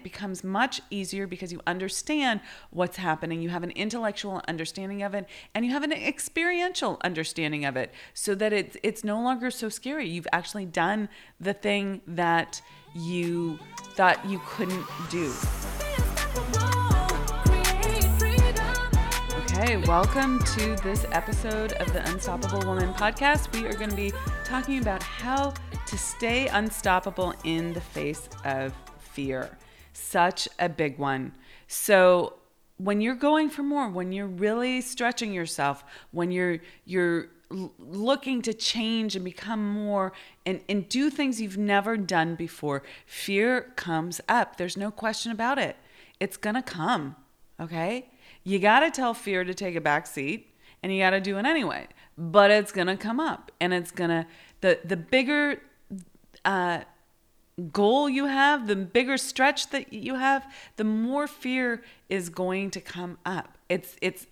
it becomes much easier because you understand what's happening. You have an intellectual understanding of it and you have an experiential understanding of it so that it's it's no longer so scary. You've actually done the thing that you thought you couldn't do. Okay, welcome to this episode of the Unstoppable Woman podcast. We are going to be talking about how to stay unstoppable in the face of fear. Such a big one. So, when you're going for more, when you're really stretching yourself, when you're you're looking to change and become more and, and do things you've never done before, fear comes up. There's no question about it. It's gonna come. Okay? You gotta tell fear to take a back seat and you gotta do it anyway. But it's gonna come up and it's gonna the the bigger uh goal you have, the bigger stretch that you have, the more fear is going to come up. It's it's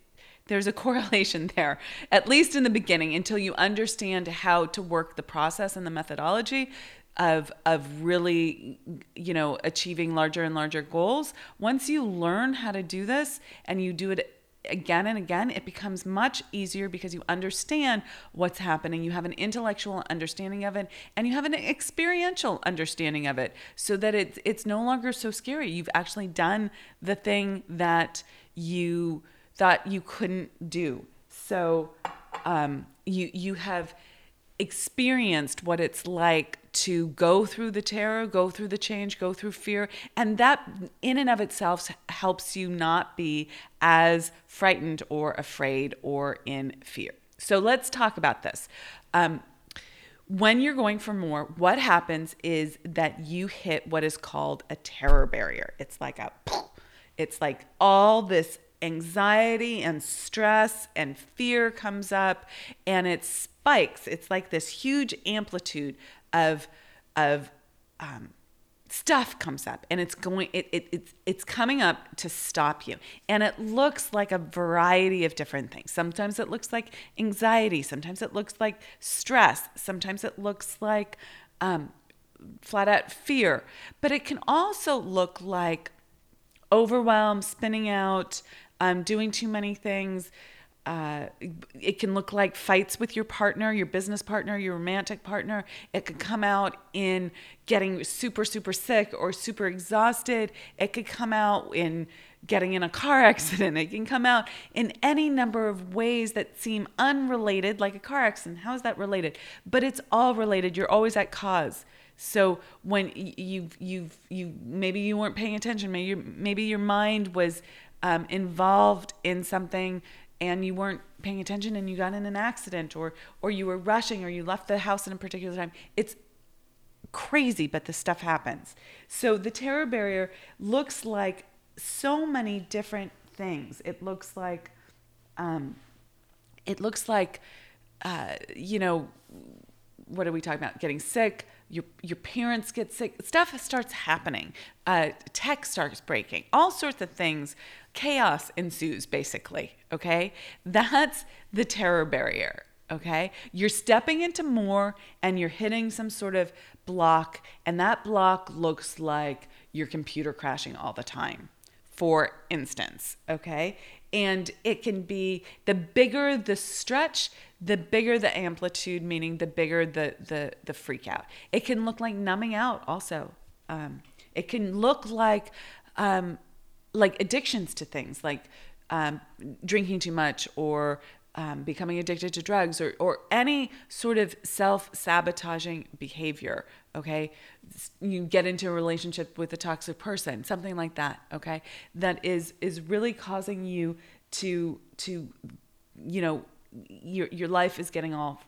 there's a correlation there, at least in the beginning, until you understand how to work the process and the methodology of of really you know achieving larger and larger goals. Once you learn how to do this and you do it again and again, it becomes much easier because you understand what's happening. You have an intellectual understanding of it and you have an experiential understanding of it so that it's it's no longer so scary. You've actually done the thing that you thought you couldn't do. So um, you you have experienced what it's like to go through the terror, go through the change, go through fear. And that, in and of itself, helps you not be as frightened or afraid or in fear. So let's talk about this. Um, when you're going for more, what happens is that you hit what is called a terror barrier. It's like a, it's like all this anxiety and stress and fear comes up and it spikes. It's like this huge amplitude of of um, stuff comes up and it's going it, it it's it's coming up to stop you. And it looks like a variety of different things. Sometimes it looks like anxiety. Sometimes it looks like stress. Sometimes it looks like um, flat out fear. But it can also look like overwhelm spinning out um, doing too many things. Uh, it can look like fights with your partner, your business partner, your romantic partner. It could come out in getting super, super sick or super exhausted. It could come out in getting in a car accident. It can come out in any number of ways that seem unrelated, like a car accident. How is that related? But it's all related. You're always at cause. So when you've you've you maybe you weren't paying attention, maybe your, maybe your mind was um, involved in something and you weren't paying attention and you got in an accident or or you were rushing or you left the house in a particular time it's crazy but this stuff happens. So the terror barrier looks like so many different things. It looks like um, it looks like uh, you know what are we talking about? Getting sick your your parents get sick stuff starts happening uh, tech starts breaking all sorts of things chaos ensues basically okay? That's the terror barrier okay? You're stepping into more and you're hitting some sort of block and that block looks like your computer crashing all the time for instance okay? And it can be the bigger the stretch the bigger the amplitude meaning the bigger the the the freak out. It can look like numbing out also. Um, it can look like um, like addictions to things like um, drinking too much or um, becoming addicted to drugs or, or any sort of self sabotaging behavior. Okay. You get into a relationship with a toxic person, something like that. Okay. That is, is really causing you to, to, you know, your, your life is getting all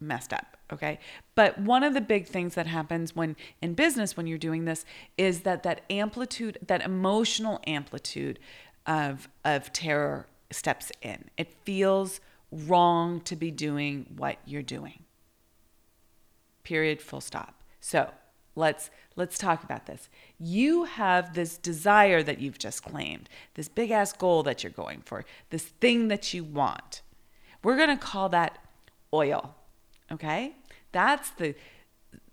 messed up okay? But one of the big things that happens when in business when you're doing this is that that amplitude that emotional amplitude of of terror steps in. It feels wrong to be doing what you're doing. Period. Full stop. So let's let's talk about this. You have this desire that you've just claimed this big ass goal that you're going for this thing that you want. We're to call that oil okay that's the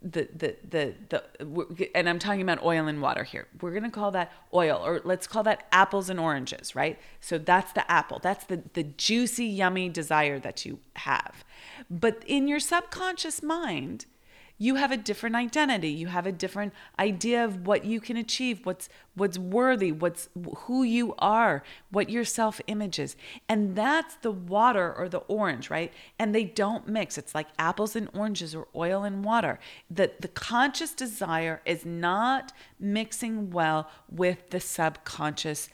the the the the and I'm talking about oil and water here. We're going to call that oil or let's call that apples and oranges, right? So that's the apple. That's the the juicy yummy desire that you have. But in your subconscious mind, you have a different identity. You have a different idea of what you can achieve what's what's worthy what's who you are what your self image is. And that's the water or the orange right? And they don't mix. It's like apples and oranges or oil and water. The the conscious desire is not mixing well with the subconscious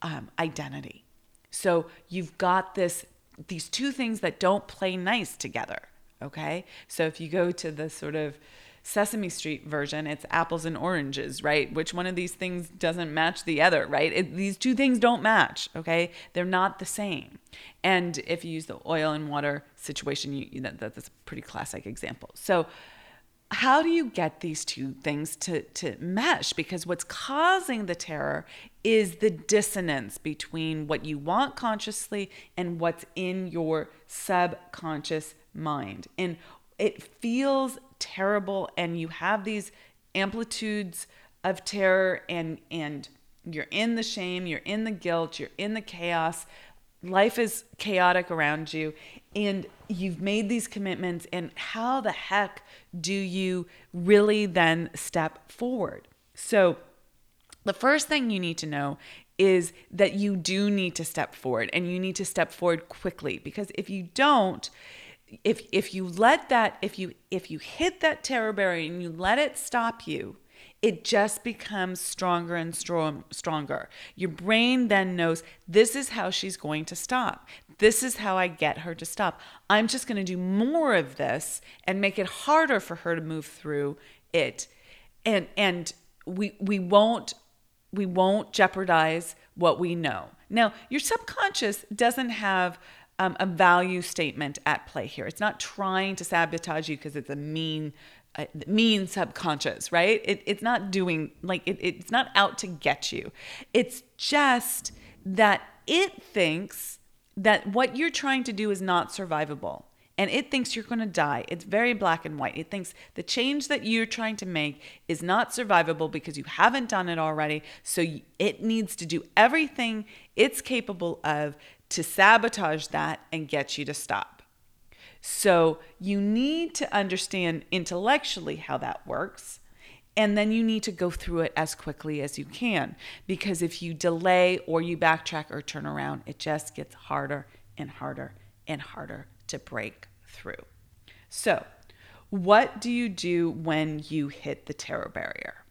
um, identity. So you've got this these two things that don't play nice together Okay. So if you go to the sort of Sesame Street version, it's apples and oranges, right? Which one of these things doesn't match the other, right? It, these two things don't match, okay? They're not the same. And if you use the oil and water situation, you, that, that's a pretty classic example. So, how do you get these two things to, to mesh? Because what's causing the terror is the dissonance between what you want consciously and what's in your subconscious mind. And it feels terrible and you have these amplitudes of terror and and you're in the shame, you're in the guilt, you're in the chaos. Life is chaotic around you and you've made these commitments and how the heck do you really then step forward? So the first thing you need to know is that you do need to step forward and you need to step forward quickly because if you don't if if you let that if you if you hit that terror barrier and you let it stop you it just becomes stronger and strong, stronger. Your brain then knows this is how she's going to stop. This is how I get her to stop. I'm just going to do more of this and make it harder for her to move through it. And and we we won't we won't jeopardize what we know. Now, your subconscious doesn't have um, a value statement at play here. It's not trying to sabotage you because it's a mean, uh, mean subconscious, right? It, it's not doing like it, it's not out to get you. It's just that it thinks that what you're trying to do is not survivable and it thinks you're going to die. It's very black and white. It thinks the change that you're trying to make is not survivable because you haven't done it already. So it needs to do everything it's capable of to sabotage that and get you to stop. So you need to understand intellectually how that works. And then you need to go through it as quickly as you can. Because if you delay or you backtrack or turn around, it just gets harder and harder and harder to break through. So, what do you do when you hit the terror barrier?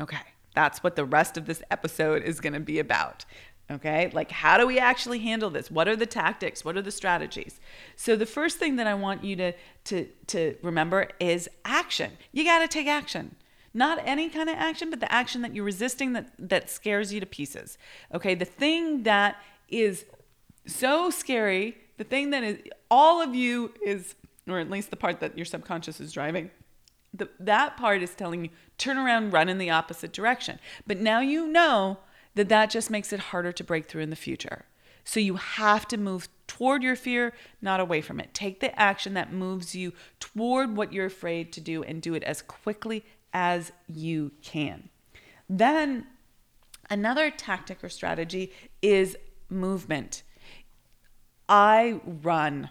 Okay, that's what the rest of this episode is going to be about. Okay, like how do we actually handle this? What are the tactics? What are the strategies? So the first thing that I want you to to to remember is action. You got to take action. Not any kind of action, but the action that you're resisting that that scares you to pieces. Okay, the thing that is so scary, the thing that is all of you is or at least the part that your subconscious is driving. The, that part is telling you turn around, run in the opposite direction. But now you know that that just makes it harder to break through in the future. So you have to move toward your fear, not away from it. Take the action that moves you toward what you're afraid to do and do it as quickly as you can. Then another tactic or strategy is movement. I run.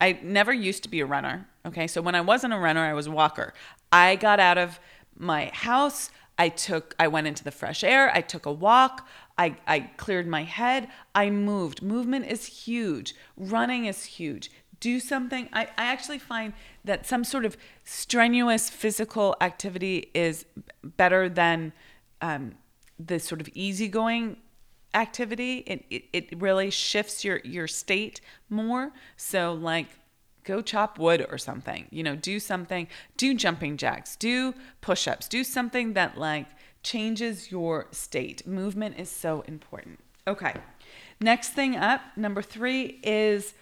I never used to be a runner. Okay. So when I wasn't a runner, I was a walker. I got out of my house. I took, I went into the fresh air. I took a walk. I, I cleared my head. I moved. Movement is huge. Running is huge. Do something. I, I actually find that some sort of strenuous physical activity is better than um, the sort of easygoing activity. It, it, it really shifts your, your state more. So, like, go chop wood or something you know do something do jumping jacks do push-ups do something that like changes your state. Movement is so important. Okay next thing up number three is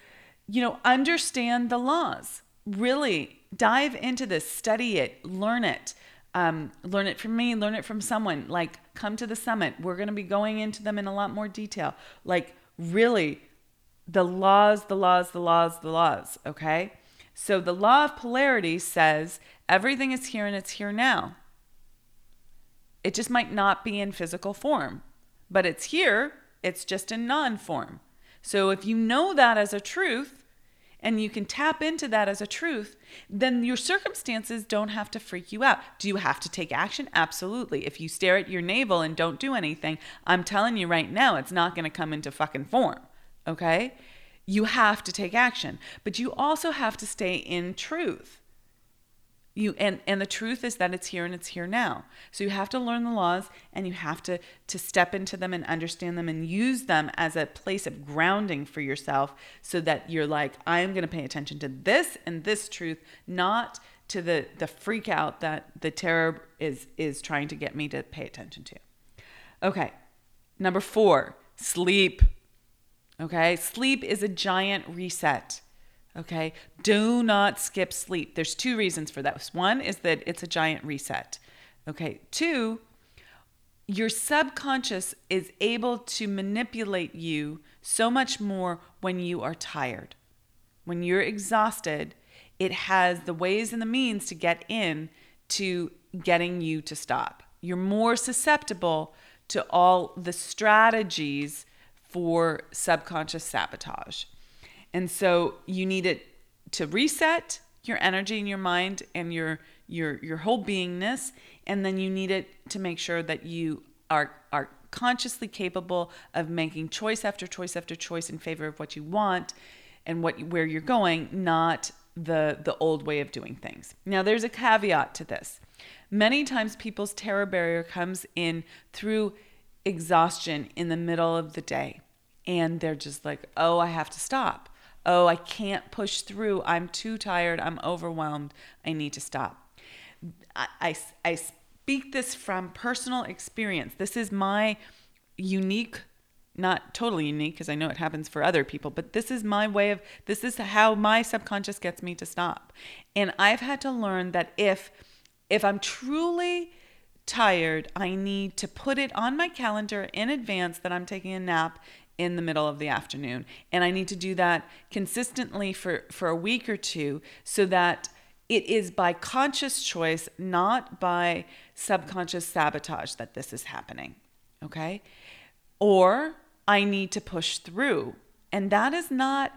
you know understand the laws. Really dive into this study it learn it. Um, learn it from me learn it from someone. Like come to the summit. We're going to be going into them in a lot more detail. Like really the laws, the laws, the laws, the laws, okay? So the law of polarity says everything is here and it's here now. It just might not be in physical form, but it's here, it's just in non form. So if you know that as a truth, and you can tap into that as a truth, then your circumstances don't have to freak you out. Do you have to take action? Absolutely. If you stare at your navel and don't do anything, I'm telling you right now, it's not going to come into fucking form. Okay? You have to take action, but you also have to stay in truth. You and and the truth is that it's here and it's here now. So you have to learn the laws and you have to to step into them and understand them and use them as a place of grounding for yourself so that you're like i am going to pay attention to this and this truth not to the the freak out that the terror is is trying to get me to pay attention to. Okay number 4 sleep okay sleep is a giant reset Okay. Do not skip sleep. There's two reasons for that. One is that it's a giant reset. Okay. Two, your subconscious is able to manipulate you so much more when you are tired. When you're exhausted, it has the ways and the means to get in to getting you to stop. You're more susceptible to all the strategies for subconscious sabotage. And so you need it to reset your energy and your mind and your your your whole beingness and then you need it to make sure that you are are consciously capable of making choice after choice after choice in favor of what you want and what where you're going not the the old way of doing things. Now there's a caveat to this. Many times people's terror barrier comes in through exhaustion in the middle of the day and they're just like, "Oh, I have to stop." oh, I can't push through. I'm too tired. I'm overwhelmed. I need to stop. I, I, I speak this from personal experience. This is my unique not totally unique because I know it happens for other people, but this is my way of this is how my subconscious gets me to stop. And I've had to learn that if if I'm truly tired, I need to put it on my calendar in advance that I'm taking a nap in the middle of the afternoon. And I need to do that consistently for, for a week or two so that it is by conscious choice, not by subconscious sabotage, that this is happening. Okay? Or I need to push through. And that is not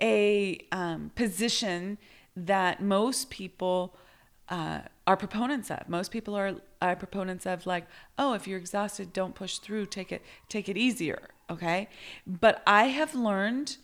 a um, position that most people uh, are proponents of. Most people are, are proponents of like, oh, if you're exhausted, don't push through. Take it, take it easier. Okay. But I have learned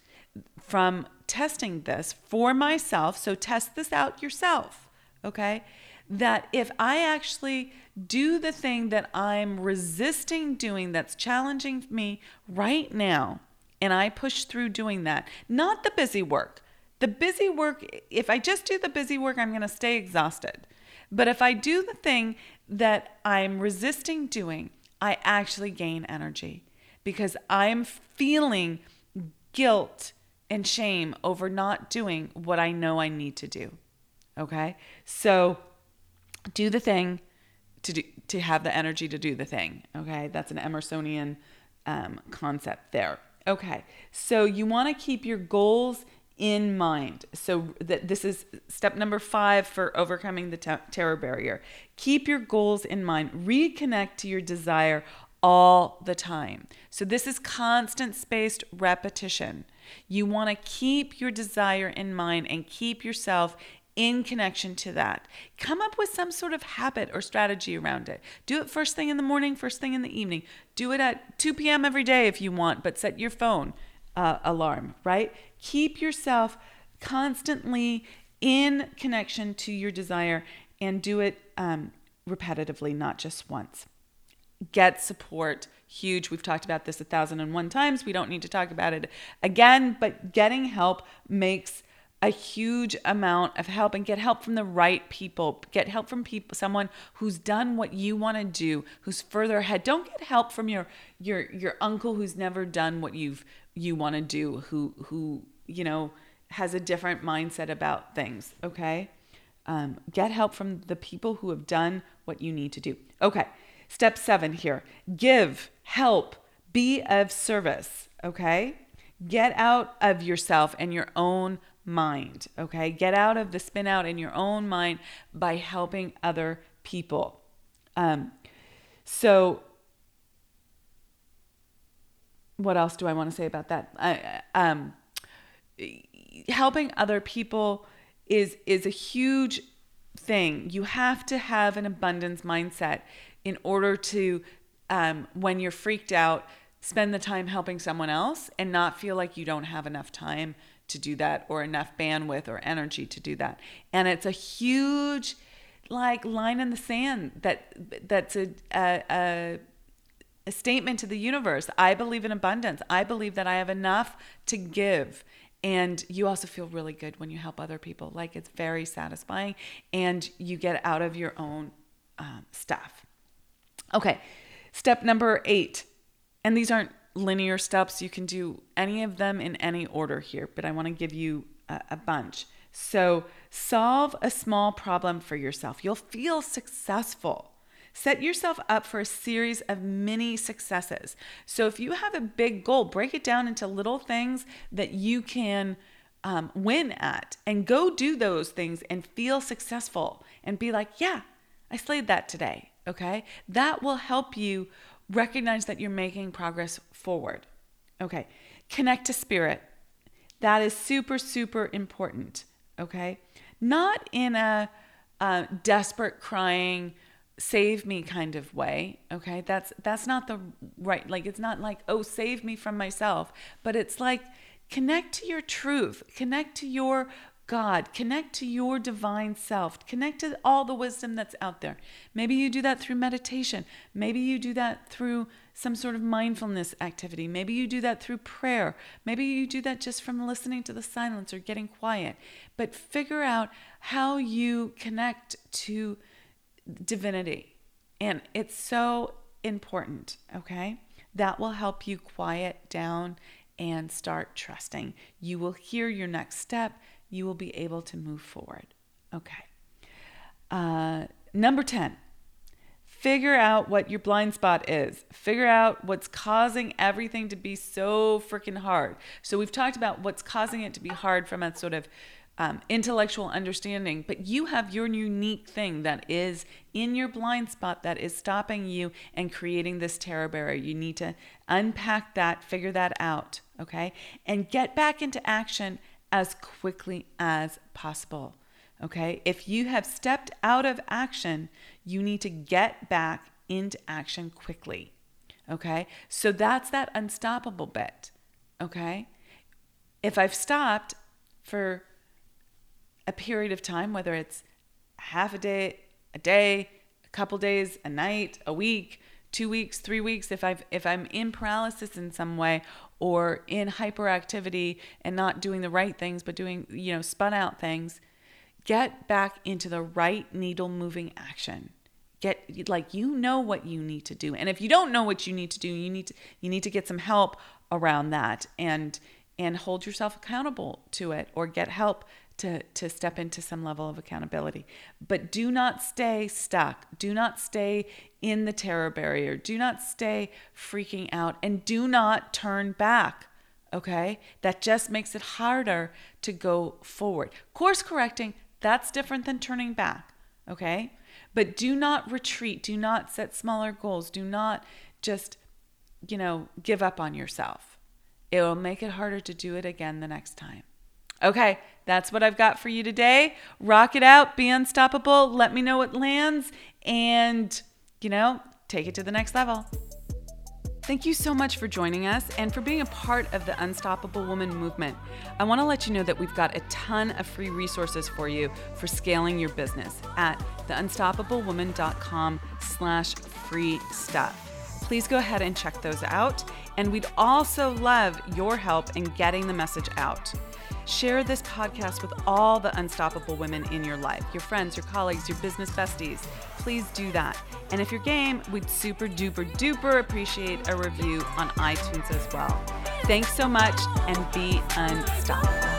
from testing this for myself. So test this out yourself. Okay. That if I actually do the thing that I'm resisting doing that's challenging me right now, and I push through doing that, not the busy work. The busy work, if I just do the busy work, I'm going to stay exhausted. But if I do the thing that I'm resisting doing, I actually gain energy because I'm feeling guilt and shame over not doing what I know I need to do. Okay? So do the thing to do, to have the energy to do the thing. Okay? That's an Emersonian um, concept there. Okay. So you want to keep your goals in mind. So that this is step number 5 for overcoming the terror barrier. Keep your goals in mind. Reconnect to your desire all the time. So, this is constant spaced repetition. You want to keep your desire in mind and keep yourself in connection to that. Come up with some sort of habit or strategy around it. Do it first thing in the morning, first thing in the evening. Do it at 2 p.m. every day if you want, but set your phone uh, alarm, right? Keep yourself constantly in connection to your desire and do it um, repetitively, not just once get support huge. We've talked about this a thousand and one times. We don't need to talk about it again but getting help makes a huge amount of help and get help from the right people. Get help from people someone who's done what you want to do who's further ahead. Don't get help from your your your uncle who's never done what you've you want to do who who you know has a different mindset about things okay? Um, get help from the people who have done what you need to do. Okay Step seven here give, help, be of service. Okay? Get out of yourself and your own mind. Okay. Get out of the spin out in your own mind by helping other people. Um, so, what else do I want to say about that? I, um, helping other people is is a huge thing. You have to have an abundance mindset in order to, um, when you're freaked out, spend the time helping someone else and not feel like you don't have enough time to do that or enough bandwidth or energy to do that. And it's a huge like line in the sand that that's a, a, a a statement to the universe. I believe in abundance. I believe that I have enough to give. And you also feel really good when you help other people. Like it's very satisfying and you get out of your own um, stuff. Okay, step number eight. And these aren't linear steps. You can do any of them in any order here, but I want to give you a, a bunch. So, solve a small problem for yourself. You'll feel successful Set yourself up for a series of mini successes. So if you have a big goal, break it down into little things that you can um, win at and go do those things and feel successful and be like, yeah, I slayed that today. Okay. That will help you recognize that you're making progress forward. Okay. Connect to spirit. That is super, super important. Okay. Not in a, desperate crying, save me kind of way okay that's that's not the right like it's not like oh save me from myself but it's like connect to your truth connect to your god connect to your divine self connect to all the wisdom that's out there maybe you do that through meditation maybe you do that through some sort of mindfulness activity maybe you do that through prayer maybe you do that just from listening to the silence or getting quiet but figure out how you connect to divinity. And it's so important, okay? That will help you quiet down and start trusting. You will hear your next step. You will be able to move forward. Okay. Uh, number 10, figure out what your blind spot is. Figure out what's causing everything to be so freaking hard. So, we've talked about what's causing it to be hard from a sort of um, intellectual understanding, but you have your unique thing that is in your blind spot that is stopping you and creating this terror barrier. You need to unpack that, figure that out, okay? And get back into action as quickly as possible, okay? If you have stepped out of action, you need to get back into action quickly, okay? So that's that unstoppable bit, okay? If I've stopped for a period of time, whether it's half a day, a day, a couple days, a night, a week, two weeks, three weeks, if I've if I'm in paralysis in some way or in hyperactivity and not doing the right things, but doing, you know, spun out things, get back into the right needle moving action. Get like you know what you need to do. And if you don't know what you need to do you need to you need to get some help around that and and hold yourself accountable to it or get help to, to step into some level of accountability. But do not stay stuck. Do not stay in the terror barrier. Do not stay freaking out and do not turn back. Okay? That just makes it harder to go forward. Course correcting, that's different than turning back. Okay? But do not retreat. Do not set smaller goals. Do not just, you know, give up on yourself. It will make it harder to do it again the next time. Okay, that's what I've got for you today. Rock it out, be unstoppable. Let me know what lands, and, you know, take it to the next level. Thank you so much for joining us and for being a part of the Unstoppable Woman movement. I want to let you know that we've got a ton of free resources for you for scaling your business at theunstoppablewoman.com slash free stuff. Please go ahead and check those out. And we'd also love your help in getting the message out. Share this podcast with all the unstoppable women in your life your friends, your colleagues, your business besties. Please do that. And if you're game, we'd super duper duper appreciate a review on iTunes as well. Thanks so much and be unstoppable.